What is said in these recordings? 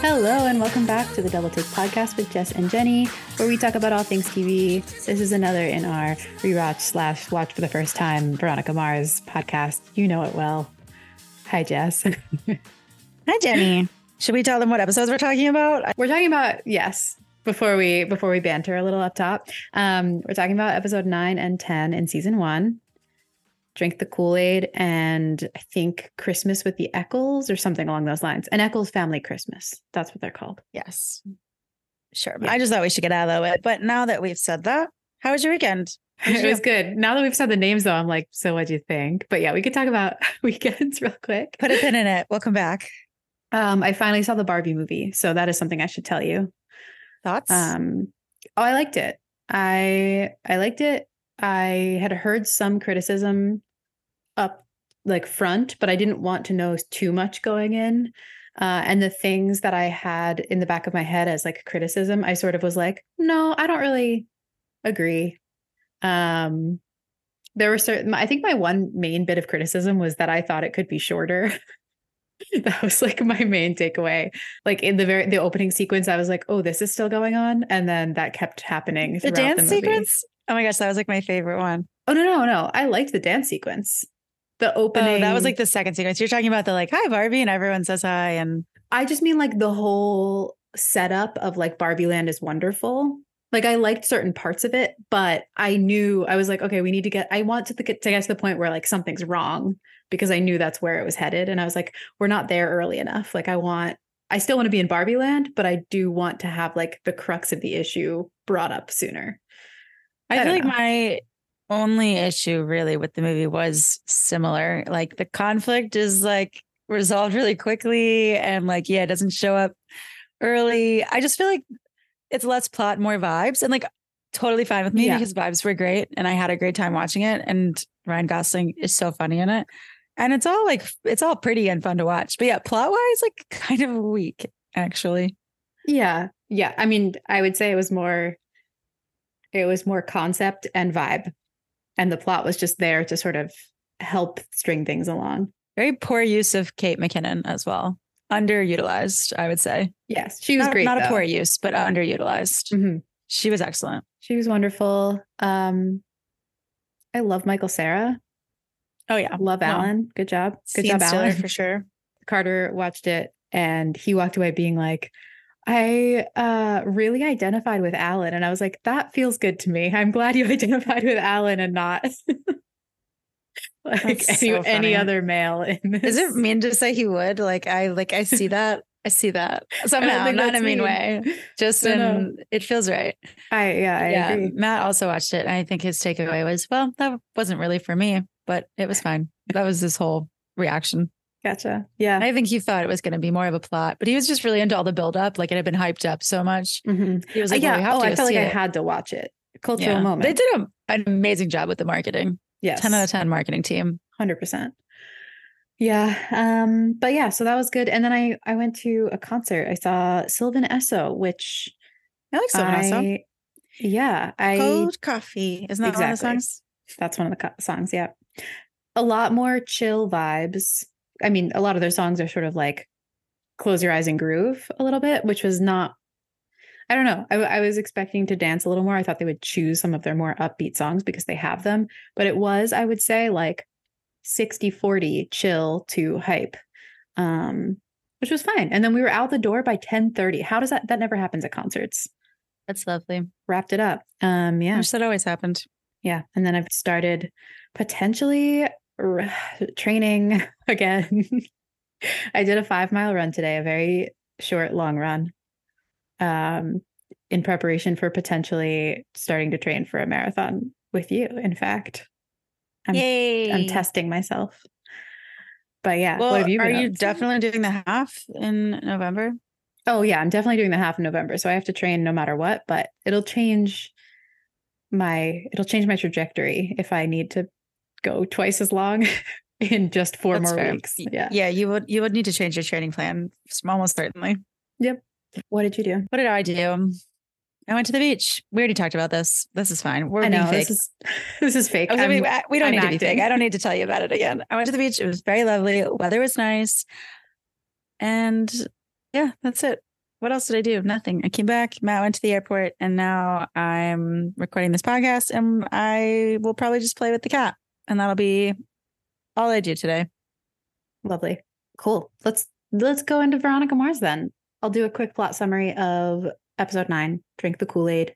Hello, and welcome back to the Double Take podcast with Jess and Jenni, where we talk about all things TV. This is another in our rewatch slash watch for the first time Veronica Mars podcast. You know it well. Hi, Jess. Hi, Jenni. Should we tell them what episodes we're talking about? we're talking about yes. Before we before we banter a little up top, um, we're talking about episode nine and ten in season one. Drink the Kool Aid and I think Christmas with the Echolls or something along those lines. An Echolls family Christmas. That's what they're called. Yes. Sure. Yeah. I just thought we should get out of the way. But now that we've said that, how was your weekend? it was good. Now that we've said the names, though, I'm like, so what do you think? But yeah, we could talk about weekends real quick. Put a pin in it. Welcome back. Um, I finally saw the Barbie movie, so that is something I should tell you. Thoughts? Um, oh, I liked it. I I liked it. I had heard some criticism up like front, but I didn't want to know too much going in. Uh, and the things that I had in the back of my head as like criticism, I sort of was like, no, I don't really agree. Um, there were certain, I think my one main bit of criticism was that I thought it could be shorter. that was like my main takeaway. Like in the very the opening sequence, I was like, "Oh, this is still going on," and then that kept happening. The dance the sequence. Oh my gosh, that was like my favorite one. Oh no, no, no! I liked the dance sequence the opening. Oh, that was like the second sequence. You're talking about the like, hi, Barbie, and everyone says hi. And I just mean like the whole setup of like Barbie Land is wonderful. Like I liked certain parts of it, but I knew I was like, okay, we need to get, I want to, get to get to the point where like something's wrong because I knew that's where it was headed. And I was like, we're not there early enough. Like I want, I still want to be in Barbie Land, but I do want to have like the crux of the issue brought up sooner. I, I feel like know. my only issue really with the movie was similar. Like the conflict is like resolved really quickly and like, yeah, it doesn't show up early. I just feel like it's less plot, more vibes. And like totally fine with me yeah. because vibes were great and I had a great time watching it. And Ryan Gosling is so funny in it. And it's all like it's all pretty and fun to watch. But yeah, plot wise, like kind of weak, actually. Yeah. Yeah. I mean, I would say it was more it was more concept and vibe and the plot was just there to sort of help string things along. Very poor use of Kate McKinnon as well. Underutilized, I would say. Yes, she was not, great. Not though. a poor use, but underutilized. Mm-hmm. She was excellent. She was wonderful. Um, I love Michael Cera. Oh yeah, love Alan. Good job. Good job, Alan. For sure. Carter watched it and he walked away being like, I uh, really identified with Alan, and I was like, that feels good to me. I'm glad you identified with Alan and not like any, so any other male in this. Is it mean to say he would? Like I like I see that. I see that somehow, not in a mean, mean, way. Just in no. it feels right. I yeah, I yeah. Agree. Matt also watched it. And I think his takeaway was, well, that wasn't really for me, but it was fine. That was his whole reaction. Gotcha. Yeah. I think he thought it was going to be more of a plot, but he was just really into all the buildup. Like it had been hyped up so much. Mm-hmm. He was like, uh, yeah. Well, oh, I felt like it. I had to watch it. Cultural yeah. moment. They did a, an amazing job with the marketing. Yes. 10 out of 10 marketing team. 100%. Yeah. Um, but yeah, so that was good. And then I, I went to a concert. I saw Sylvan Esso, which I like Sylvan Esso. Yeah. I Cold coffee. Isn't that exactly. one of the songs? That's one of the co- songs. Yeah. A lot more chill vibes I mean, a lot of their songs are sort of like close your eyes and groove a little bit, which was not, I don't know. I, I was expecting to dance a little more. I thought they would choose some of their more upbeat songs because they have them, but it was, I would say, like 60 40 chill to hype. Um, which was fine. And then we were out the door by 10 30. How does that that never happens at concerts? That's lovely. Wrapped it up. Um, yeah. Wish that always happened. Yeah. And then I've started potentially training again. I did a five mile run today, a very short, long run, um, in preparation for potentially starting to train for a marathon with you. In fact, I'm, Yay. I'm testing myself. But yeah, well, you are you definitely doing the half in November? Oh yeah, I'm definitely doing the half in November. So I have to train no matter what, but it'll change my it'll change my trajectory if I need to go twice as long in just four That's more fair. weeks. Yeah. Yeah. You would you would need to change your training plan almost certainly. Yep. What did you do? What did I do? I went to the beach. We already talked about this. This is fine. We're I know, This is, this is fake. we, we, don't I'm need acting. to be fake. I don't need to tell you about it again. I went to the beach. It was very lovely. Weather was nice. And yeah, that's it. what else did I do? Nothing. I came back. Matt went to the airport, and now I'm recording this podcast. And I will probably just play with the cat, and that'll be all I do today. Lovely, cool. Let's let's go into Veronica Mars then. I'll do a quick plot summary of episode nine, "Drink the Kool Aid,"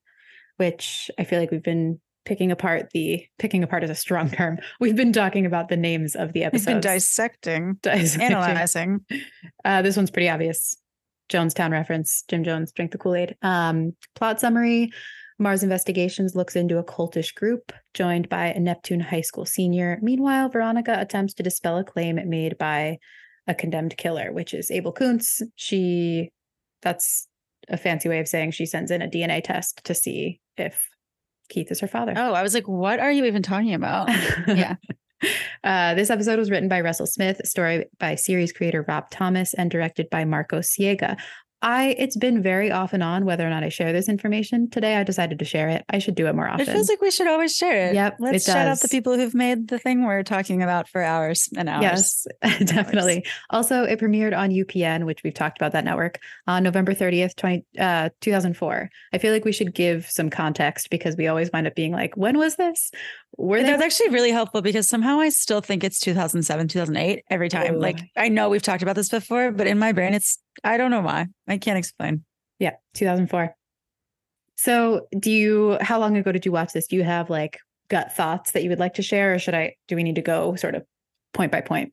which I feel like we've been picking apart the picking apart is a strong term. We've been talking about the names of the episodes, We've been dissecting, dissecting. analyzing. Uh, this one's pretty obvious. Jonestown reference, Jim Jones, drink the Kool Aid. Um, plot summary Mars Investigations looks into a cultish group joined by a Neptune High School senior. Meanwhile, Veronica attempts to dispel a claim made by a condemned killer, which is Abel Koontz. She, that's a fancy way of saying she sends in a DNA test to see if Keith is her father. Oh, I was like, what are you even talking about? yeah. Uh, this episode was written by Russell Smith, story by series creator Rob Thomas, and directed by Marco Siega. I it's been very off and on whether or not I share this information. Today I decided to share it. I should do it more often. It feels like we should always share it. Yep. Let's it shout out the people who've made the thing we're talking about for hours and hours. Yes, definitely. Hours. Also, it premiered on UPN, which we've talked about that network, on November 30th, 20, uh, 2004. I feel like we should give some context because we always wind up being like, when was this? Were That's actually really helpful because somehow I still think it's 2007, 2008 every time. Ooh. Like I know we've talked about this before, but in my brain, it's, I don't know why. I can't explain. Yeah, 2004. So, do you, how long ago did you watch this? Do you have like gut thoughts that you would like to share, or should I, do we need to go sort of point by point?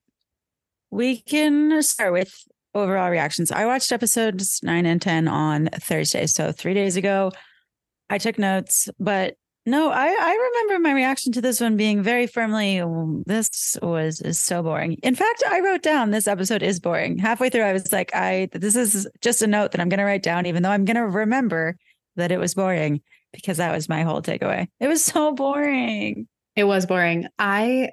We can start with overall reactions. I watched episodes nine and 10 on Thursday. So, three days ago, I took notes, but no, I, I remember my reaction to this one being very firmly, this was is so boring. In fact, I wrote down this episode is boring. Halfway through, I was like, I this is just a note that I'm gonna write down, even though I'm gonna remember that it was boring because that was my whole takeaway. It was so boring. It was boring. I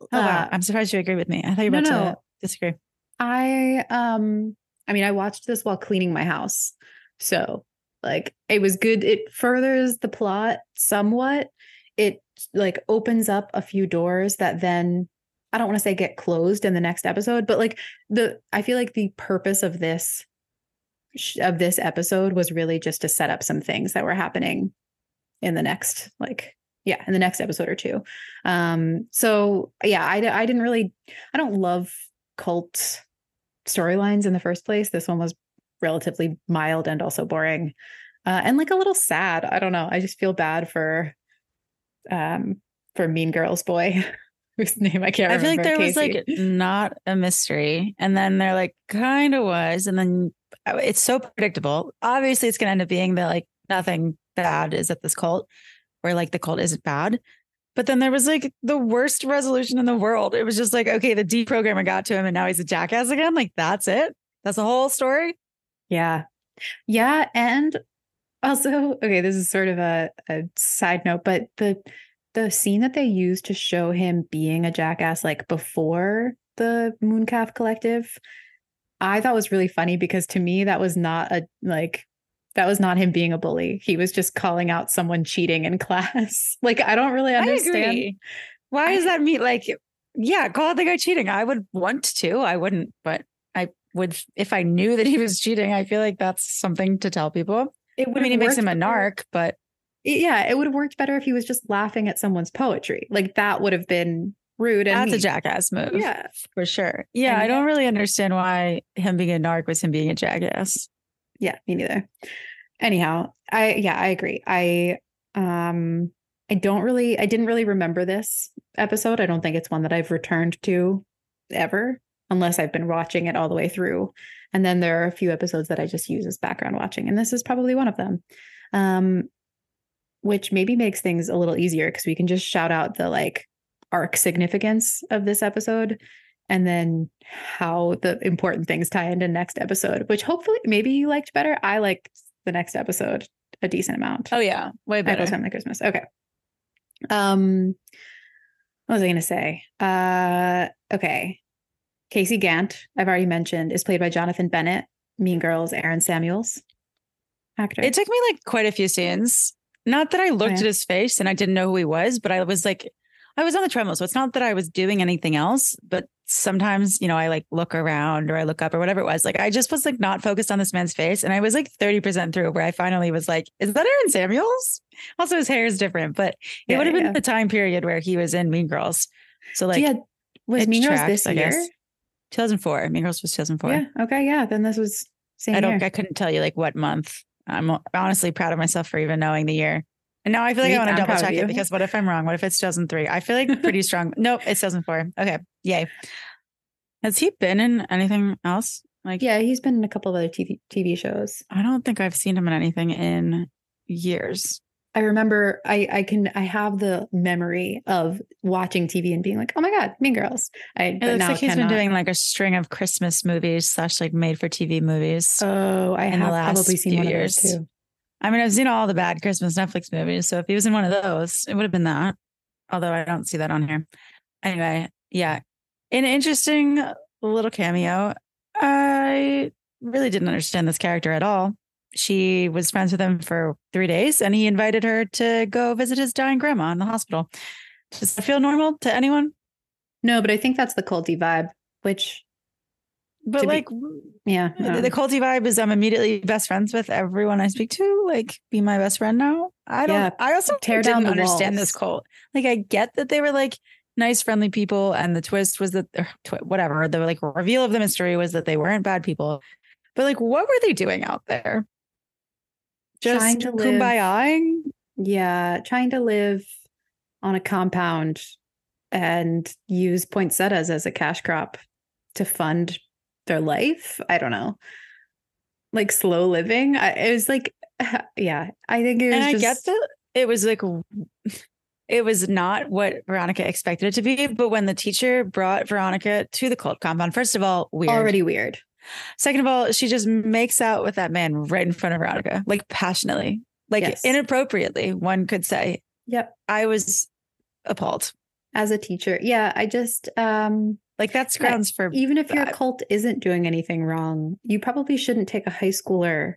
Oh uh, wow. I'm surprised you agree with me. I thought you were no, about no. to disagree. I um I mean I watched this while cleaning my house. So like it was good. It furthers the plot somewhat. It like opens up a few doors that then I don't want to say get closed in the next episode, but like the I feel like the purpose of this of this episode was really just to set up some things that were happening in the next like yeah in the next episode or two um so yeah i i didn't really i don't love cult storylines in the first place this one was relatively mild and also boring uh, and like a little sad. I don't know. I just feel bad for um for Mean Girls boy whose name I can't. Remember. I feel like there Casey. was like not a mystery, and then they're like kind of was, and then uh, it's so predictable. Obviously, it's going to end up being that like nothing bad is at this cult, or like the cult isn't bad. But then there was like the worst resolution in the world. It was just like, okay, the deprogrammer got to him and now he's a jackass again. Like, that's it. That's the whole story. Yeah. Yeah. And also, okay, this is sort of a, a side note, but the the scene that they used to show him being a jackass like before the Mooncalf Collective, I thought was really funny because to me that was not a like that was not him being a bully. He was just calling out someone cheating in class. like I don't really understand. Why I, does that mean like yeah, call out the guy cheating. I would want to. I wouldn't, but would if I knew that he was cheating. I feel like that's something to tell people. It would I mean, it makes him a narc, but yeah, it would have worked better if he was just laughing at someone's poetry. Like that would have been rude. And That's mean. a jackass move. Yeah, for sure. Yeah, and I don't really understand why him being a narc was him being a jackass. Yeah, me neither. Anyhow, I yeah, I agree. I um I don't really I didn't really remember this episode. I don't think it's one that I've returned to ever unless I've been watching it all the way through. And then there are a few episodes that I just use as background watching, and this is probably one of them. Um, which maybe makes things a little easier because we can just shout out the like arc significance of this episode and then how the important things tie into next episode, which hopefully maybe you liked better. I liked the next episode a decent amount. Oh yeah, way better. Family Christmas. Okay. Um, what was I going to say? Uh, okay. Casey Gant, I've already mentioned, is played by Jonathan Bennett, Mean Girls, Aaron Samuels actor. It took me like quite a few scenes. Not that I looked oh, yeah. at his face and I didn't know who he was, but I was like, I was on the treadmill. So it's not that I was doing anything else, but sometimes, you know, I like look around or I look up or whatever it was. Like I just was like not focused on this man's face. And I was like 30% through where I finally was like, is that Aaron Samuels? Also, his hair is different, but it yeah, would have been the time period where he was in Mean Girls. So like, yeah, was Mean Girls this I year? Guess. 2004. Mean Girls was 2004. Yeah. Okay. Yeah. Then this was same I don't, year. I couldn't tell you like what month. I'm honestly proud of myself for even knowing the year. And now I feel like I want to double check it because what if I'm wrong? What if it's 2003? I feel like pretty strong. Nope, it's 2004. Okay. Yay. Has he been in anything else? Like, yeah, he's been in a couple of other TV TV shows. I don't think I've seen him in anything in years. I remember I I can I have the memory of watching TV and being like, oh my god, Mean Girls. I it looks like he's cannot. been doing like a string of Christmas movies slash like made for TV movies. Oh, I have probably seen one years. of those too. I mean, I've seen all the bad Christmas Netflix movies, so if he was in one of those, it would have been that. Although I don't see that on here. Anyway, yeah, an interesting little cameo. I really didn't understand this character at all she was friends with him for three days and he invited her to go visit his dying grandma in the hospital. Does that feel normal to anyone? No, but I think that's the culty vibe, which. But like, be, yeah, the, the culty vibe is I'm immediately best friends with everyone I speak to. Like, be my best friend now. I don't. Yeah, I also tear didn't down understand walls. this cult. Like, I get that they were like nice, friendly people, and the twist was that tw- whatever the like reveal of the mystery was that they weren't bad people. But like, what were they doing out there? Just trying to kumbaya yeah trying to live on a compound and use poinsettias as a cash crop to fund their life? I don't know. Like slow living? I, it was like yeah i think it was and just... i get that it was like it was not what veronica expected it to be but when the teacher brought veronica to the cult compound first of all weird. Already weird Second of all, she just makes out with that man right in front of Veronica, like passionately, like yes. inappropriately, one could say. Yep. I was appalled. As a teacher. Yeah. I just um like that's grounds for even if your cult isn't doing anything wrong, you probably shouldn't take a high schooler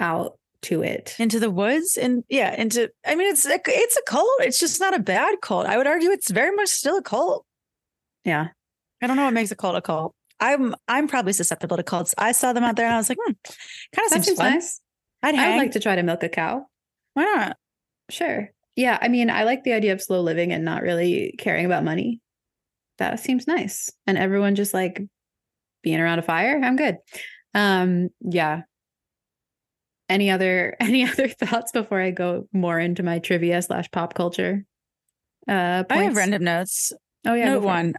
out to it into the woods and yeah into i mean it's a, it's a cult it's just not a bad cult i would argue it's very much still a cult yeah i don't know what makes a cult a cult I'm I'm probably susceptible to cults. I saw them out there and I was like, hmm, kind of seems, seems nice. I'd I would like to try to milk a cow. Why not? Sure. Yeah. I mean, I like the idea of slow living and not really caring about money. That seems nice. And everyone just like being around a fire. I'm good. Um, yeah. Any other any other thoughts before I go more into my trivia slash pop culture? Uh, points? I have random notes. Oh yeah, note one.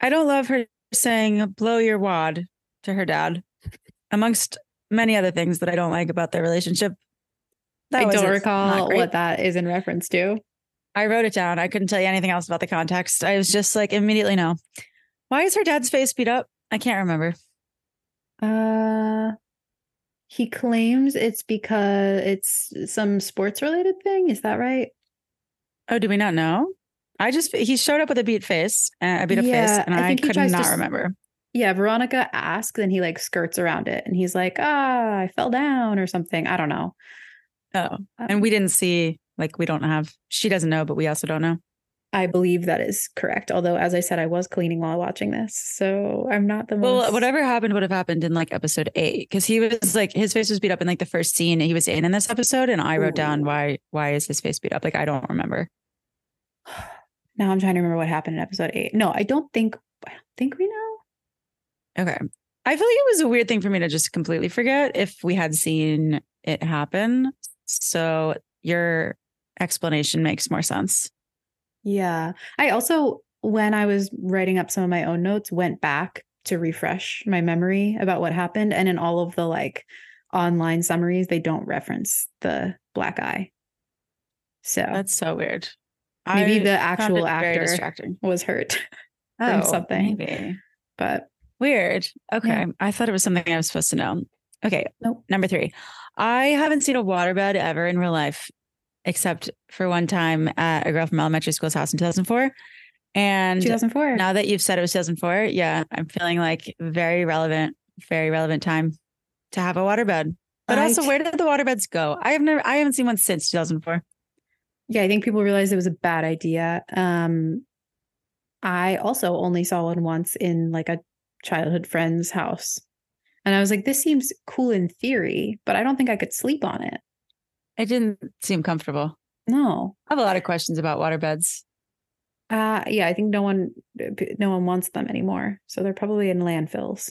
I don't love her saying blow your wad to her dad, amongst many other things that I don't like about their relationship. That I don't recall what that is in reference to. I wrote it down. I couldn't tell you anything else about the context. I was just like immediately no. Why is her dad's face beat up? I can't remember. Uh he claims it's because it's some sports related thing. Is that right? Oh, do we not know? I just he showed up with a beat face, uh, a beat up yeah, face, and I, I could not to, remember. Yeah, Veronica asks, and he like skirts around it, and he's like, "Ah, I fell down or something." I don't know. Oh, um, and we didn't see like we don't have. She doesn't know, but we also don't know. I believe that is correct. Although, as I said, I was cleaning while watching this, so I'm not the most. Well, whatever happened would have happened in like episode eight because he was like his face was beat up in like the first scene he was in in this episode, and I wrote Ooh. down why why is his face beat up? Like I don't remember. Now I'm trying to remember what happened in episode eight. No, I don't think I don't think we know. Okay. I feel like it was a weird thing for me to just completely forget if we had seen it happen. So your explanation makes more sense. Yeah. I also, when I was writing up some of my own notes, went back to refresh my memory about what happened. And in all of the like online summaries, they don't reference the black eye. So that's so weird. Maybe I the actual actor was hurt from oh, something. Maybe. But weird. Okay. Yeah. I thought it was something I was supposed to know. Okay. Nope. Number three. I haven't seen a waterbed ever in real life, except for one time at a girl from elementary school's house in 2004. And 2004. Now that you've said it was 2004, yeah, I'm feeling like very relevant, very relevant time to have a waterbed. But I also, where did the waterbeds go? I have never, I haven't seen one since 2004. Yeah, I think people realized it was a bad idea. Um, I also only saw one once in like a childhood friend's house. And I was like, this seems cool in theory, but I don't think I could sleep on it. It didn't seem comfortable. No. I have a lot of questions about waterbeds. Uh yeah, I think no one no one wants them anymore. So they're probably in landfills.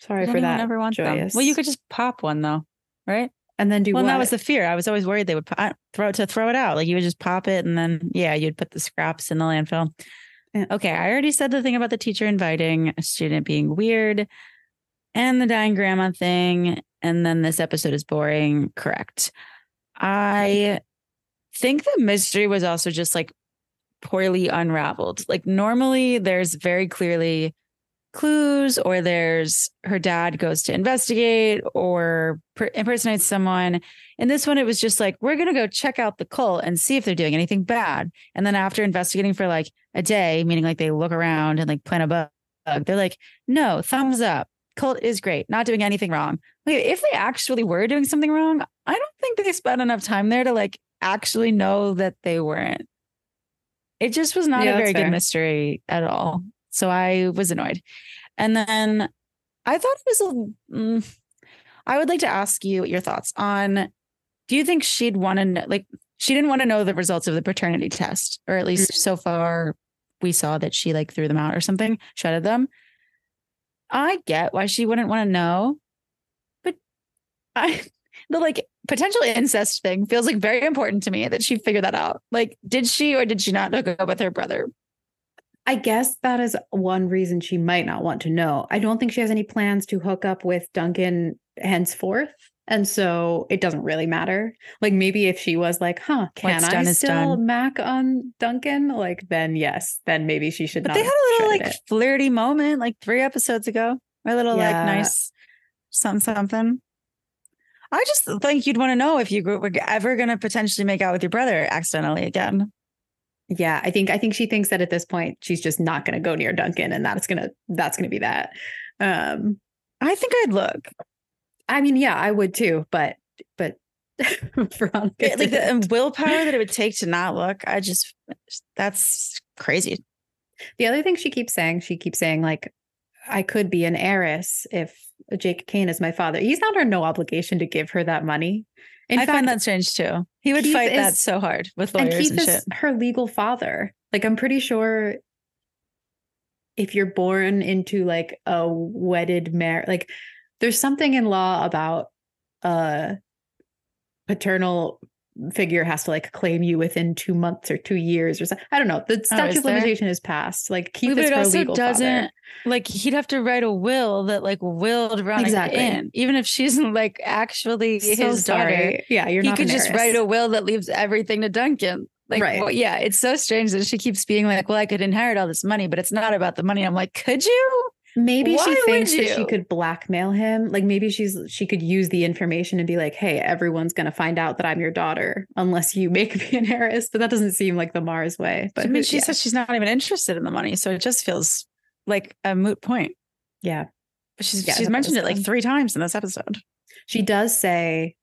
Sorry for that. Never want Joyous. them. Well, you could just pop one though, right? And then do well, that was the fear. I was always worried they would pop, uh, throw it to throw it out. Like you would just pop it, and then yeah, you'd put the scraps in the landfill. Yeah. Okay, I already said the thing about the teacher inviting a student being weird, and the dying grandma thing, and then this episode is boring. Correct. I think the mystery was also just like poorly unraveled. Like normally, there's very clearly clues or there's her dad goes to investigate or per- impersonates someone. In this one, it was just like, we're going to go check out the cult and see if they're doing anything bad. And then after investigating for like a day, meaning like they look around and like plant a bug, they're like, no, thumbs up. Cult is great, not doing anything wrong. Like, if they actually were doing something wrong, I don't think they spent enough time there to like actually know that they weren't. It just was not yeah, a very good mystery at all. So I was annoyed. And then I thought it was a. Mm, I would like to ask you your thoughts on do you think she'd want to know, like, she didn't want to know the results of the paternity test, or at least mm-hmm. so far we saw that she like threw them out or something, shredded them. I get why she wouldn't want to know, but I, the like potential incest thing feels like very important to me that she figured that out. Like, did she or did she not hook up with her brother? I guess that is one reason she might not want to know. I don't think she has any plans to hook up with Duncan henceforth. And so it doesn't really matter. Like maybe if she was like, huh, can I still mac on Duncan? Like then yes, then maybe she should but not. They had a little like it. flirty moment like three episodes ago. A little yeah. like nice something something. I just think you'd want to know if you were ever going to potentially make out with your brother accidentally again. Yeah, I think I think she thinks that at this point she's just not going to go near Duncan, and that's gonna that's gonna be that. Um, I think I'd look. I mean, yeah, I would too, but but Veronica, like the willpower that it would take to not look, I just that's crazy. The other thing she keeps saying, she keeps saying like, I could be an heiress if Jake Kane is my father. He's not under no obligation to give her that money. In I fact, find that strange too. He would Keith fight is, that so hard with lawyers and, Keith and shit. Is her legal father. Like I'm pretty sure if you're born into like a wedded marriage, like there's something in law about uh paternal figure has to like claim you within two months or two years or something. I don't know. The oh, statute oh, of limitation is passed. Like is her legal doesn't father. like he'd have to write a will that like willed Veronica exactly. in, even if she's like actually so his sorry. daughter. Yeah, you're. He could just write a will that leaves everything to Duncan. Like, right. Well, yeah, it's so strange that she keeps being like, "Well, I could inherit all this money, but it's not about the money." I'm like, "Could you?" Maybe Why she thinks that she could blackmail him. Like maybe she's she could use the information and be like, "Hey, everyone's going to find out that I'm your daughter unless you make me an heiress." But that doesn't seem like the Mars way. But I mean, she yeah. says she's not even interested in the money, so it just feels like a moot point. Yeah, but she's yeah, she's mentioned it like three times in this episode. She does say,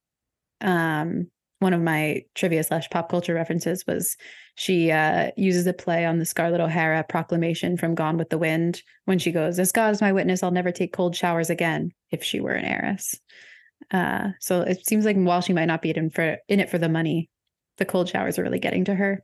um, one of my trivia slash pop culture references was she uh, uses a play on the Scarlett O'Hara proclamation from Gone with the Wind when she goes, "As God is my witness, I'll never take cold showers again." If she were an heiress, uh, so it seems like while she might not be in for in it for the money, the cold showers are really getting to her.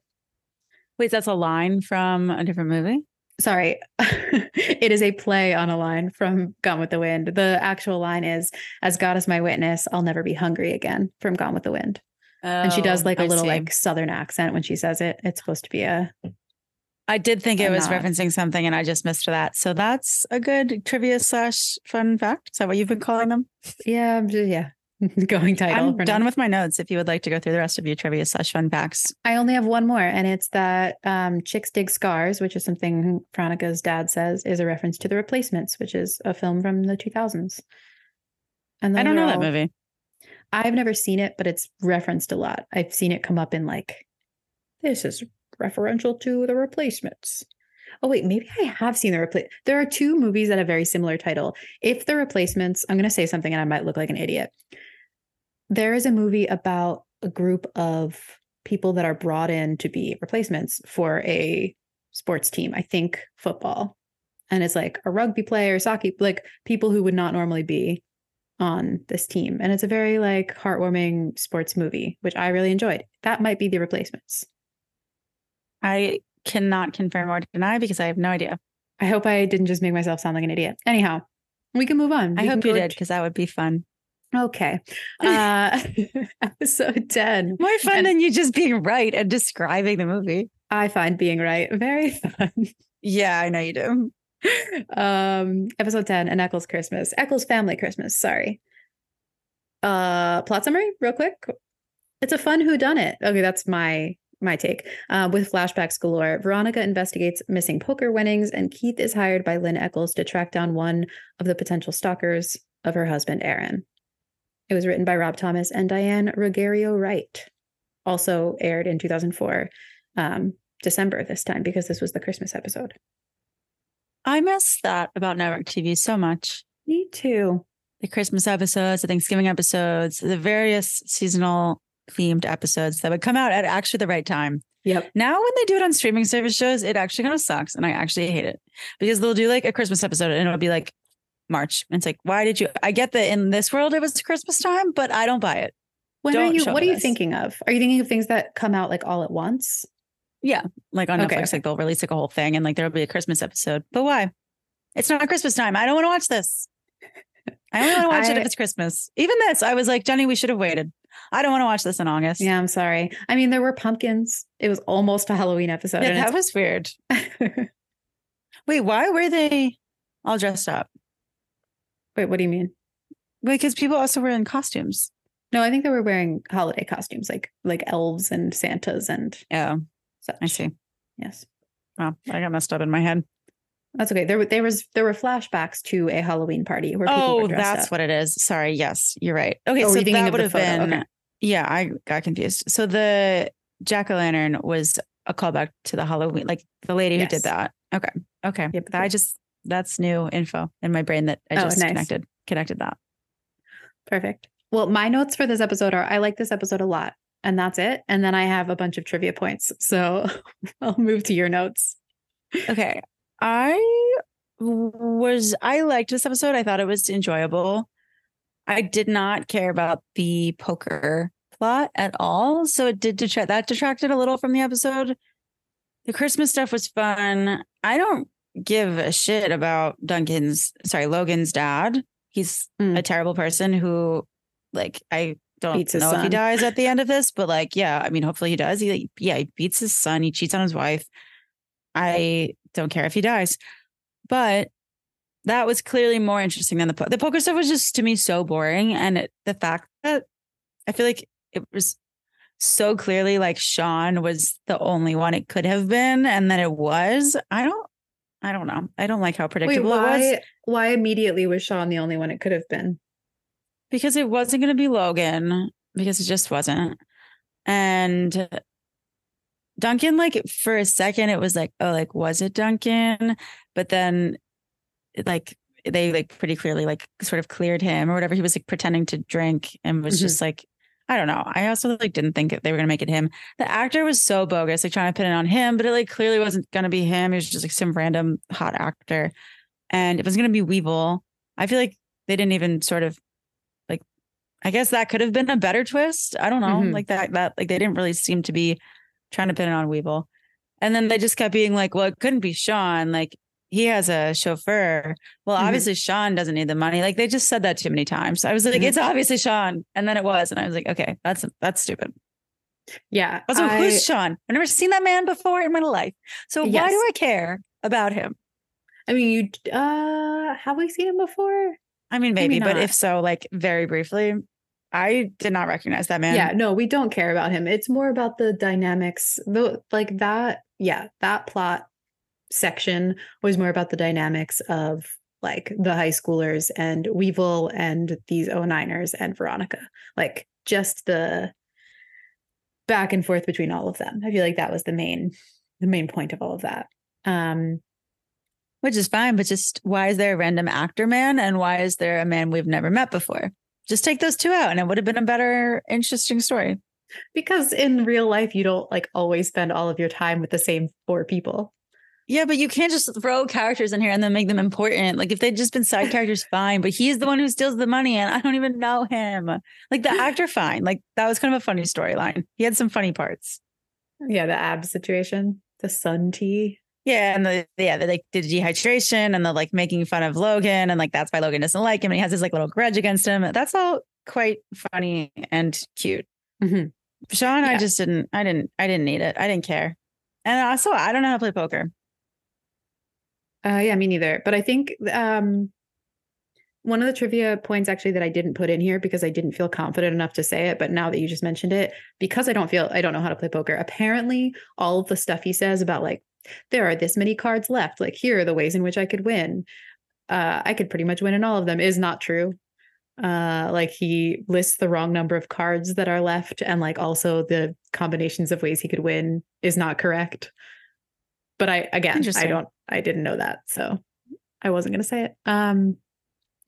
Wait, that's a line from a different movie. Sorry, it is a play on a line from Gone with the Wind. The actual line is, "As God is my witness, I'll never be hungry again." From Gone with the Wind. Oh, and she does oh, like a I little see. like southern accent when she says it. It's supposed to be a I did think it was not. referencing something and I just missed that. So that's a good trivia slash fun fact. Is that what you've been calling them? Yeah, yeah. Going title. I'm done now. with my notes. If you would like to go through the rest of your trivia slash fun facts. I only have one more, and it's that um, Chicks Dig Scars, which is something Veronica's dad says is a reference to The Replacements, which is a film from the 2000s. And I don't know all, that movie. I've never seen it, but it's referenced a lot. I've seen it come up in like, this is referential to the replacements. Oh, wait, maybe I have seen the replace. There are two movies that have very similar title. If the replacements, I'm going to say something and I might look like an idiot. There is a movie about a group of people that are brought in to be replacements for a sports team. I think football. And it's like a rugby player, soccer, like people who would not normally be on this team. And it's a very like heartwarming sports movie, which I really enjoyed. That might be the replacements. I cannot confirm or deny because I have no idea. I hope I didn't just make myself sound like an idiot. Anyhow, we can move on. We I hope you did because that would be fun. Okay. Uh, episode 10. More fun and than you just being right and describing the movie. I find being right very fun. Yeah, I know you do. Um, episode 10, An Echolls Christmas. Echolls family Christmas, sorry. Uh plot summary, real quick. It's a fun who done it. Okay, that's my my take. Uh, with flashbacks galore, Veronica investigates missing poker winnings, and Keith is hired by Lynn Echolls to track down one of the potential stalkers of her husband, Aaron. It was written by Rob Thomas and Diane Ruggiero Wright. Also aired in 2004, um, December this time, because this was the Christmas episode. I miss that about network TV so much. Me too. The Christmas episodes, the Thanksgiving episodes, the various seasonal themed episodes that would come out at actually the right time. Yep. Now when they do it on streaming service shows, it actually kind of sucks. And I actually hate it because they'll do like a Christmas episode and it'll be like March. And it's like, why did you I get that in this world it was Christmas time, but I don't buy it. When Don't are you what are you this. thinking of? Are you thinking of things that come out like all at once? Yeah. Like on Okay, Netflix, like they'll release like a whole thing and like there'll be a Christmas episode. But why? It's not Christmas time. I don't want to watch this. I only want to watch it if it's Christmas. Even this, I was like, Jenni, we should have waited. I don't want to watch this in August. Yeah, I'm sorry. I mean, there were pumpkins. It was almost a Halloween episode. Yeah, and that was weird. Wait, why were they all dressed up? Wait, what do you mean? Because people also were in costumes. No, I think they were wearing holiday costumes, like like elves and Santas and Oh, such. I see. Yes, Wow, I got messed up in my head. that's okay. There, there was there were flashbacks to a Halloween party where people Oh, that's up. what it is. Sorry. Yes, you're right. Okay, Oh, so that would have been. Okay. Yeah, I got confused. So the jack o' lantern was a callback to the Halloween, like the lady who did that. Okay, okay. Yep, I just that's new info in my brain that I Oh, just nice. connected connected that. Perfect. Well, my notes for this episode are I like this episode a lot, and that's it. And then I have a bunch of trivia points. So I'll move to your notes. Okay. I was I liked this episode. I thought it was enjoyable. I did not care about the poker plot at all. So it did detract that detracted a little from the episode. The Christmas stuff was fun. I don't give a shit about Duncan's sorry, Logan's dad. He's Mm. a terrible person who like I don't Beats his know if he dies at the end of this, but like, yeah, I mean, hopefully he does. He yeah, he beats his son, he cheats on his wife. I don't care if he dies. But that was clearly more interesting than the po- the poker stuff was just to me so boring, and it, the fact that I feel like it was so clearly like Sean was the only one it could have been, and then it was. I don't, I don't know. I don't like how Wait, predictable it was why? Why immediately was Sean the only one it could have been? Because it wasn't going to be Logan because it just wasn't, and Duncan, like for a second, it was like, oh, like was it Duncan? But then, like they like pretty clearly like sort of cleared him or whatever. He was like pretending to drink and was Mhm. just like, I don't know. I also like didn't think they were gonna make it him. The actor was so bogus, like trying to pin it on him, but it like clearly wasn't gonna be him. It was just like some random hot actor, and it was gonna be Weevil. I feel like they didn't even sort of. I guess that could have been a better twist. I don't know, Mhm. like that. That like they didn't really seem to be trying to pin it on Weevil. And then they just kept being like, well, it couldn't be Sean. Like he has a chauffeur. Well, Mhm. obviously Sean doesn't need the money. Like they just said that too many times. I was like, Mhm. it's obviously Sean. And then it was. And I was like, okay, that's that's stupid. Yeah. Also, I- who's Sean? I've never seen that man before in my life. So why do I care about him? I mean, you uh have we seen him before? I mean, Maybe maybe, but if so, like very briefly, I did not recognize that man. yeah, no, we don't care about him. It's more about the dynamics. Though like that, yeah, that plot section was more about the dynamics of like the high schoolers and Weevil and these 09ers and Veronica. Like just the back and forth between all of them. I feel like that was the main the main point of all of that. Um which is fine. But just why is there a random actor man and why is there a man we've never met before? Just take those two out, and it would have been a better, interesting story. Because in real life, you don't like always spend all of your time with the same four people. Yeah, but you can't just throw characters in here and then make them important. Like if they'd just been side characters, fine. But he's the one who steals the money and I don't even know him. Like the actor, fine. Like that was kind of a funny storyline. He had some funny parts. Yeah, the ab situation, the sun tea. Yeah, and the yeah, the like the dehydration and the like making fun of Logan and like that's why Logan doesn't like him and he has this like little grudge against him. That's all quite funny and cute. Mm-hmm. Sean, yeah. I just didn't, I didn't, I didn't need it. I didn't care. And also, I don't know how to play poker. Uh, yeah, me neither. But I think um, one of the trivia points actually that I didn't put in here because I didn't feel confident enough to say it, but now that you just mentioned it, because I don't feel I don't know how to play poker. Apparently, all of the stuff he says about like there are this many cards left, like here are the ways in which I could win. Uh, I could pretty much win in all of them is not true. Uh, like he lists the wrong number of cards that are left, and like also the combinations of ways he could win is not correct. But I again, I don't I didn't know that, so I wasn't going to say it. Um,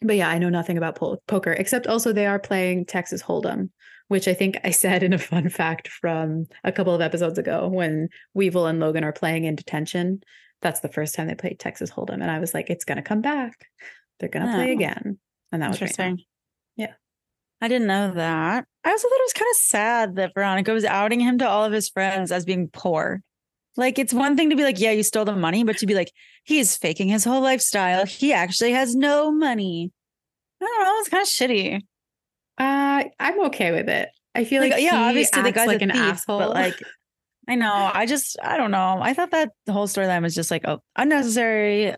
but yeah, I know nothing about po- poker except also they are playing Texas Hold'em, which I think I said in a fun fact from a couple of episodes ago when Weevil and Logan are playing in detention. That's the first time they played Texas Hold'em, and I was like, it's going to come back. They're going to oh. play again, and that was interesting. Right yeah. I didn't know that. I also thought it was kind of sad that Veronica was outing him to all of his friends as being poor. Like it's one thing to be like, yeah, you stole the money, but to be like, he's faking his whole lifestyle. He actually has no money. I don't know. It's kind of shitty. Uh, I'm okay with it. I feel like, like yeah, obviously the guy's like an thief, asshole, but like, I know. I just, I don't know. I thought that the whole storyline was just like oh, unnecessary.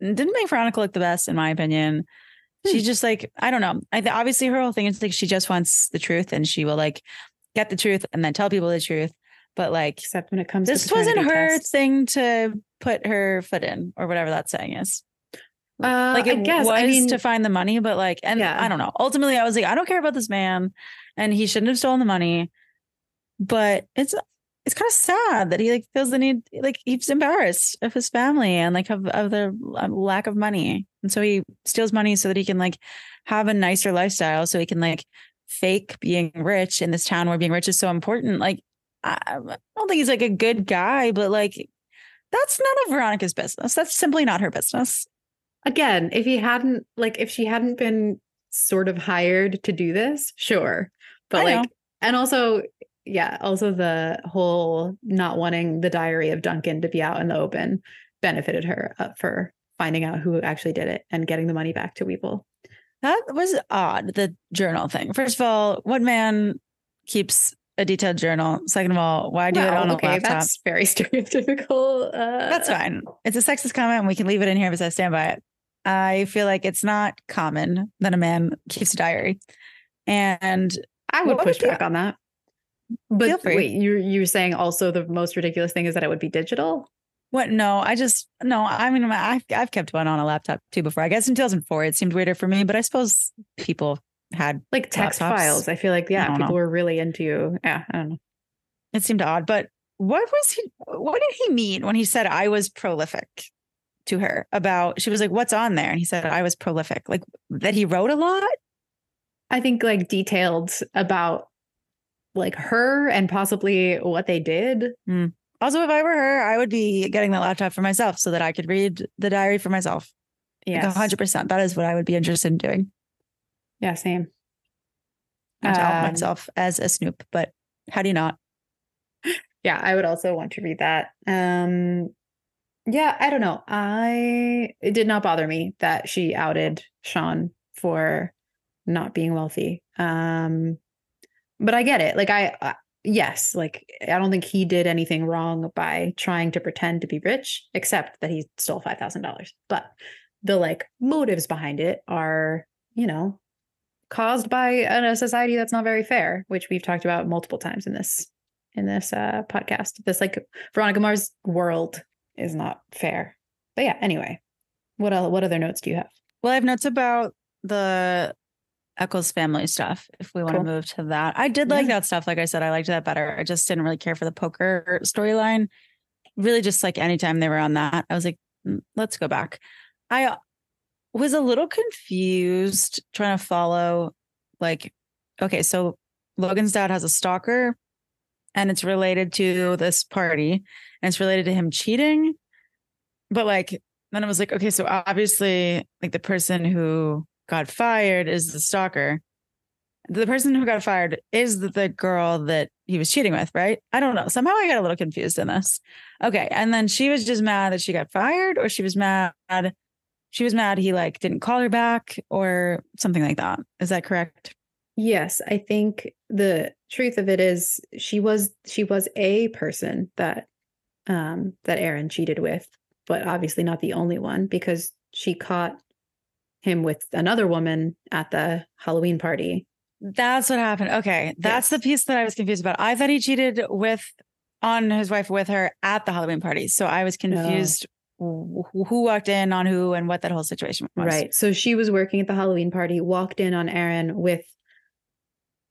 Didn't make Veronica look the best, in my opinion. She's hmm. just like, I don't know. I th- obviously her whole thing is like she just wants the truth and she will like get the truth and then tell people the truth. But like, except when it comes, this wasn't her test. thing to put her foot in or whatever that saying is. Uh, like it I guess was I mean, to find the money, but like, and yeah. I don't know. Ultimately, I was like, I don't care about this man, and he shouldn't have stolen the money. But it's it's kind of sad that he like feels the need, like he's embarrassed of his family and like of, of the lack of money, and so he steals money so that he can like have a nicer lifestyle, so he can like fake being rich in this town where being rich is so important. Like I, I don't think he's like a good guy, but like that's none of Veronica's business. That's simply not her business. Again, if he hadn't like if she hadn't been sort of hired to do this, sure. But I like know. and also yeah, also the whole not wanting the diary of Duncan to be out in the open benefited her uh, for finding out who actually did it and getting the money back to Weevil. That was odd, the journal thing. First of all, what man keeps a detailed journal? Second of all, why do well, it on okay, a laptop? That's very stereotypical. Uh, that's fine. It's a sexist comment and we can leave it in here because I stand by it. I feel like it's not common that a man keeps a diary. And I would push back on that. But wait, you you're saying also the most ridiculous thing is that it would be digital? What? No, I just no. I mean, I've I've kept one on a laptop too before. I guess in 2004 it seemed weirder for me, but I suppose people had like text laptops. files. I feel like yeah, people know. were really into yeah. I don't know. It seemed odd, but what was he? What did he mean when he said I was prolific? To her about she was like, "What's on there?" And he said, "I was prolific." Like that he wrote a lot. I think like detailed about like her and possibly what they did. Mm. Also, if I were her, I would be getting the laptop for myself so that I could read the diary for myself. Yeah, like 100%. That is what I would be interested in doing. Yeah, same. To um, myself as a snoop, but how do you not? Yeah, I would also want to read that. Um yeah, I don't know. I it did not bother me that she outed Sean for not being wealthy. Um but I get it. Like I, yes, like I don't think he did anything wrong by trying to pretend to be rich, except that he stole five thousand dollars. But the like motives behind it are, you know, caused by a society that's not very fair, which we've talked about multiple times in this in this uh, podcast. This like Veronica Mars world is not fair. But yeah, anyway, what else, what other notes do you have? Well, I have notes about the Echolls family stuff, if we want cool. to move to that. I did like yeah. that stuff. Like I said, I liked that better. I just didn't really care for the poker storyline. Really, just like anytime they were on that, I was like, mm, let's go back. I was a little confused trying to follow, like, okay, so Logan's dad has a stalker and it's related to this party and it's related to him cheating. But like, then I was like, okay, so obviously, like the person who got fired is the stalker. The person who got fired is the, girl that he was cheating with, right? I don't know. Somehow I got a little confused in this. Okay. And then she was just mad that she got fired, or she was mad. She was mad he like didn't call her back or something like that. Is that correct? Yes, I think the truth of it is she was she was a person that um that Aaron cheated with, but obviously not the only one because she caught him with another woman at the Halloween party. That's what happened. Okay. That's yes. the piece that I was confused about. I thought he cheated with on his wife with her at the Halloween party. So I was confused no. who walked in on who and what that whole situation was. Right. So she was working at the Halloween party, walked in on Aaron with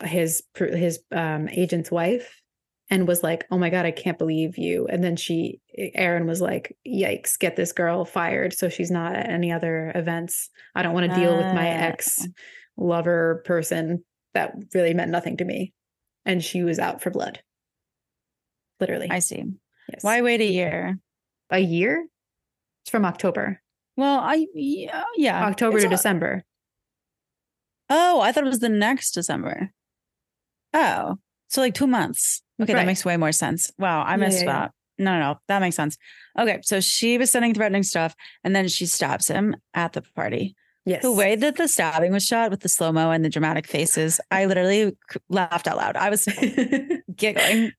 his his um, agent's wife and was like, "Oh my god, I can't believe you." And then she Aaron was like, "Yikes, get this girl fired so she's not at any other events. I don't want to deal with my ah. ex lover person that really meant nothing to me." And she was out for blood. Literally. I see. Yes. Why wait a year? A year? It's from October. Well, I yeah, yeah. October it's to December. Oh, I thought it was the next December. Oh, so like two months. Okay, right. that makes way more sense. Wow, I missed yeah, yeah, that. Yeah. No, no, no, that makes sense. Okay, so she was sending threatening stuff, and then she stabs him at the party. Yes. The way that the stabbing was shot with the slow mo and the dramatic faces, I literally laughed out loud. I was giggling.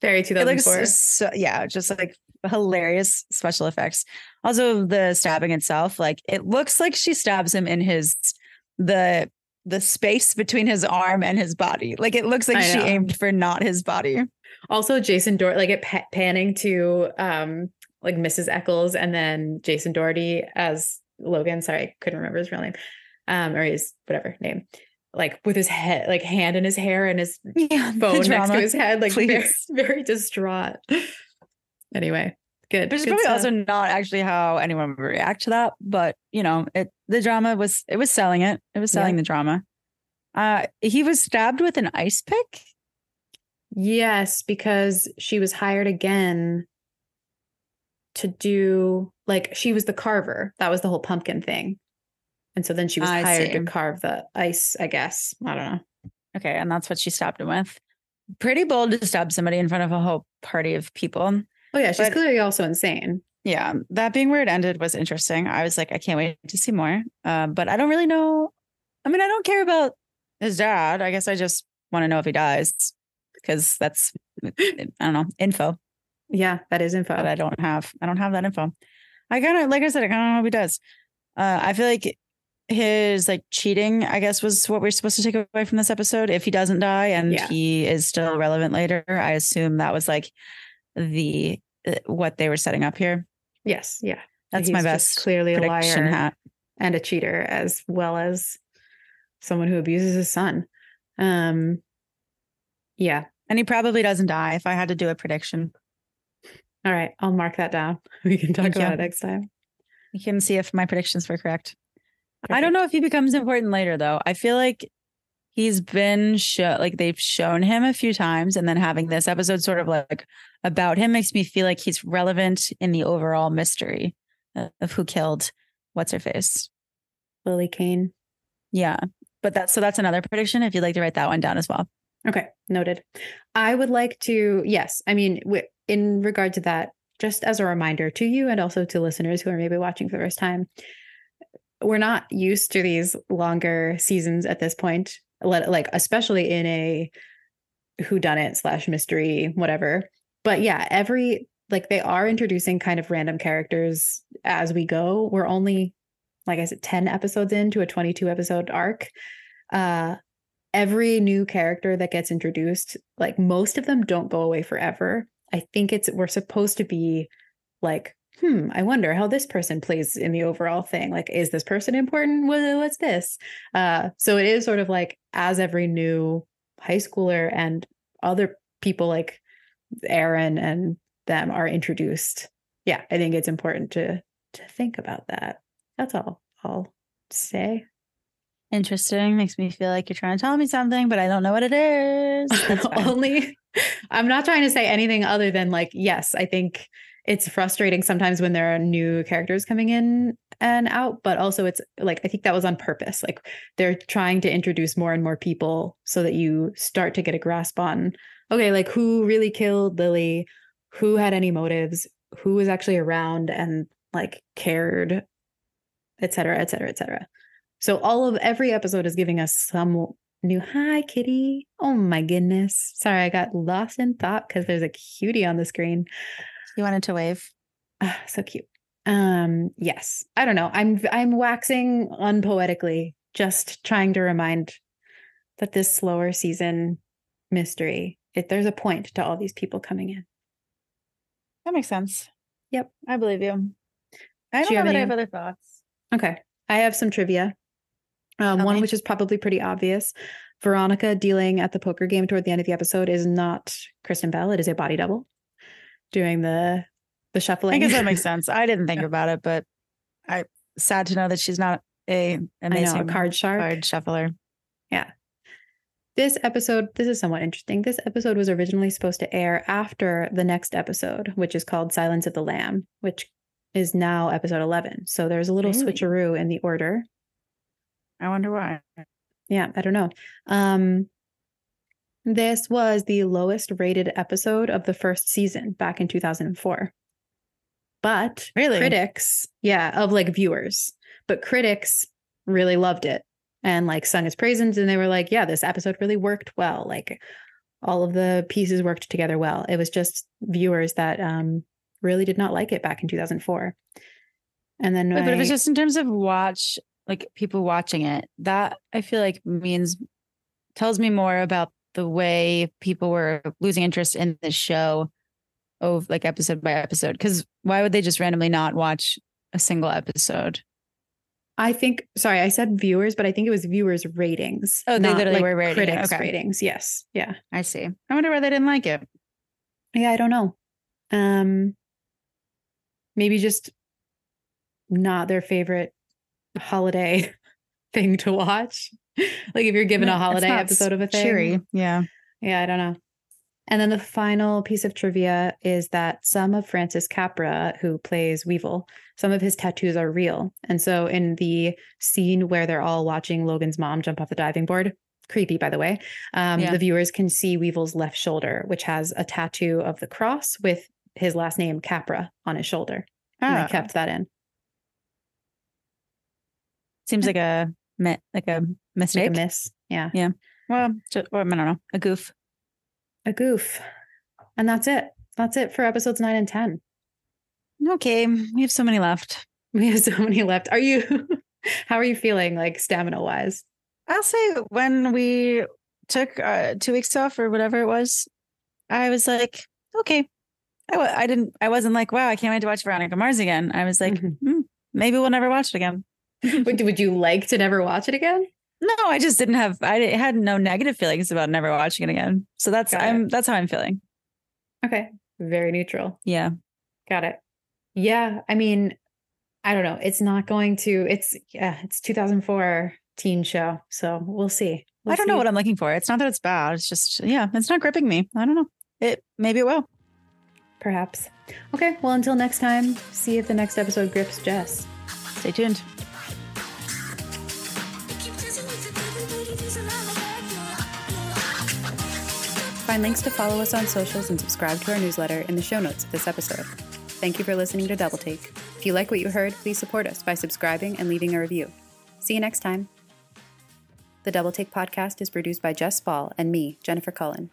Very 2004. So, yeah, just like hilarious special effects. Also, the stabbing itself, like it looks like she stabs him in his the the space between his arm and his body. Like it looks like she aimed for not his body. Also, Jason Dohring, like it pa- panning to um like Mrs. Echolls and then Jason Dohring as Logan. Sorry, I couldn't remember his real name, um, or his whatever name. Like with his head, like hand in his hair and his yeah, phone next to his head, like very, very distraught. anyway, good. Which is good probably stuff. also not actually how anyone would react to that, but you know, it the drama was it was selling it. It was selling yeah. the drama. Uh he was stabbed with an ice pick. Yes, because she was hired again to do like she was the carver. That was the whole pumpkin thing. And so then she was I hired see. to carve the ice, I guess. I don't know. Okay, and that's what she stabbed him with. Pretty bold to stab somebody in front of a whole party of people. Oh yeah, she's but, clearly also insane. Yeah, that being where it ended was interesting. I was like, I can't wait to see more. Uh, but I don't really know. I mean, I don't care about his dad. I guess I just want to know if he dies because that's I don't know info. Yeah, that is info. But I don't have. I don't have that info. I kind of like I said, I kind of know if he does. Uh, I feel like his like cheating, I guess, was what we're supposed to take away from this episode. If he doesn't die and yeah. he is still relevant later, I assume that was like the uh, what they were setting up here. Yes, yeah, that's He's my best. Clearly, a liar hat. and a cheater, as well as someone who abuses his son. Um, yeah, and he probably doesn't die. If I had to do a prediction, all right, I'll mark that down. We can talk Thank about you. it next time. You can see if my predictions were correct. Perfect. I don't know if he becomes important later, though. I feel like he's been show like they've shown him a few times and then having this episode sort of like about him makes me feel like he's relevant in the overall mystery of who killed what's her face lily kane. Yeah but that's so that's another prediction if you'd like to write that one down as well. Okay noted. I would like to yes i mean in regard to that just as a reminder to you and also to listeners who are maybe watching for the first time we're not used to these longer seasons at this point like especially in a who done it slash mystery whatever. But yeah every like they are introducing kind of random characters as we go. We're only like i said 10 episodes into a 22 episode arc. Uh every new character that gets introduced like most of them don't go away forever. I think it's we're supposed to be like hmm, I wonder how this person plays in the overall thing. Like, is this person important? What's this? Uh, so it is sort of like as every new high schooler and other people like Aaron and them are introduced. Yeah, I think it's important to to think about that. That's all I'll say. Interesting. Makes me feel like you're trying to tell me something, but I don't know what it is. Only I'm not trying to say anything other than like, yes, I think it's frustrating sometimes when there are new characters coming in and out, but also it's like I think that was on purpose. Like they're trying to introduce more and more people so that you start to get a grasp on okay, like who really killed Lily, who had any motives, who was actually around and like cared, et cetera, et cetera, et cetera. So all of every episode is giving us some new hi kitty. Oh my goodness. Sorry, I got lost in thought because there's a cutie on the screen. You wanted to wave. Oh, so cute. Um, yes. I don't know. I'm I'm waxing unpoetically, just trying to remind that this slower season mystery, it, there's a point to all these people coming in. That makes sense. Yep. I believe you. I don't know that I have other thoughts. Okay. I have some trivia. Um, one which is probably pretty obvious. Veronica dealing at the poker game toward the end of the episode is not Kristen Bell. It is a body double doing the the shuffling. I guess that makes sense. I didn't think about it, but I sad to know that she's not a amazing know, a card shark card shuffler. Yeah. This episode, this is somewhat interesting. This episode was originally supposed to air after the next episode, which is called Silence of the Lamb, which is now episode 11. So there's a little really? switcheroo in the order. I wonder why. Yeah, I don't know. Um, this was the lowest rated episode of the first season back in 2004. But really? critics, yeah, of like viewers, but critics really loved it and like sung its praises. And they were like, yeah, this episode really worked well. Like all of the pieces worked together well. It was just viewers that um, really did not like it back in 2004. And then, but, I, but it was just in terms of watch like people watching it, that I feel like means tells me more about the way people were losing interest in the show of like episode by episode. Cause why would they just randomly not watch a single episode? I think sorry, I said viewers, but I think it was viewers ratings. Oh, they literally like were rating critics okay. ratings. Yes. Yeah. I see. I wonder why they didn't like it. Yeah, I don't know. Um maybe just not their favorite holiday thing to watch. like if you're given a holiday episode of a thing. Cheery. Yeah. Yeah, I don't know. And then the final piece of trivia is that some of Francis Capra, who plays Weevil, some of his tattoos are real. And so in the scene where they're all watching Logan's mom jump off the diving board, creepy by the way, um, yeah. the viewers can see Weevil's left shoulder, which has a tattoo of the cross with his last name Capra on his shoulder. Oh. And I ah. kept that in. Seems like a like a mistake. Like a miss. Yeah. Yeah. Well, just, I don't know. A goof. A goof. And that's it. That's it for episodes nine and 10. Okay. We have so many left. We have so many left. Are you, how are you feeling like stamina wise? I'll say when we took uh, two weeks off or whatever it was, I was like, okay. I w- I didn't, I wasn't like, wow, I can't wait to watch Veronica Mars again. I was like, mm-hmm. mm, maybe we'll never watch it again would, would you like to never watch it again? No, I just didn't have. I had no negative feelings about never watching it again. So that's Got I'm it. that's how I'm feeling. Okay, very neutral. Yeah, got it. Yeah, I mean, I don't know. It's not going to. It's yeah. It's 2004 teen show, so we'll see. We'll I don't see. know what I'm looking for. It's not that it's bad. It's just yeah, it's not gripping me. I don't know. It maybe it will. Perhaps. Okay. Well, until next time. See if the next episode grips Jess. Stay tuned. Find links to follow us on socials and subscribe to our newsletter in the show notes of this episode. Thank you for listening to Double Take. If you like what you heard, please support us by subscribing and leaving a review. See you next time. The Double Take podcast is produced by Jess Spoll and me, Jennifer Cullen.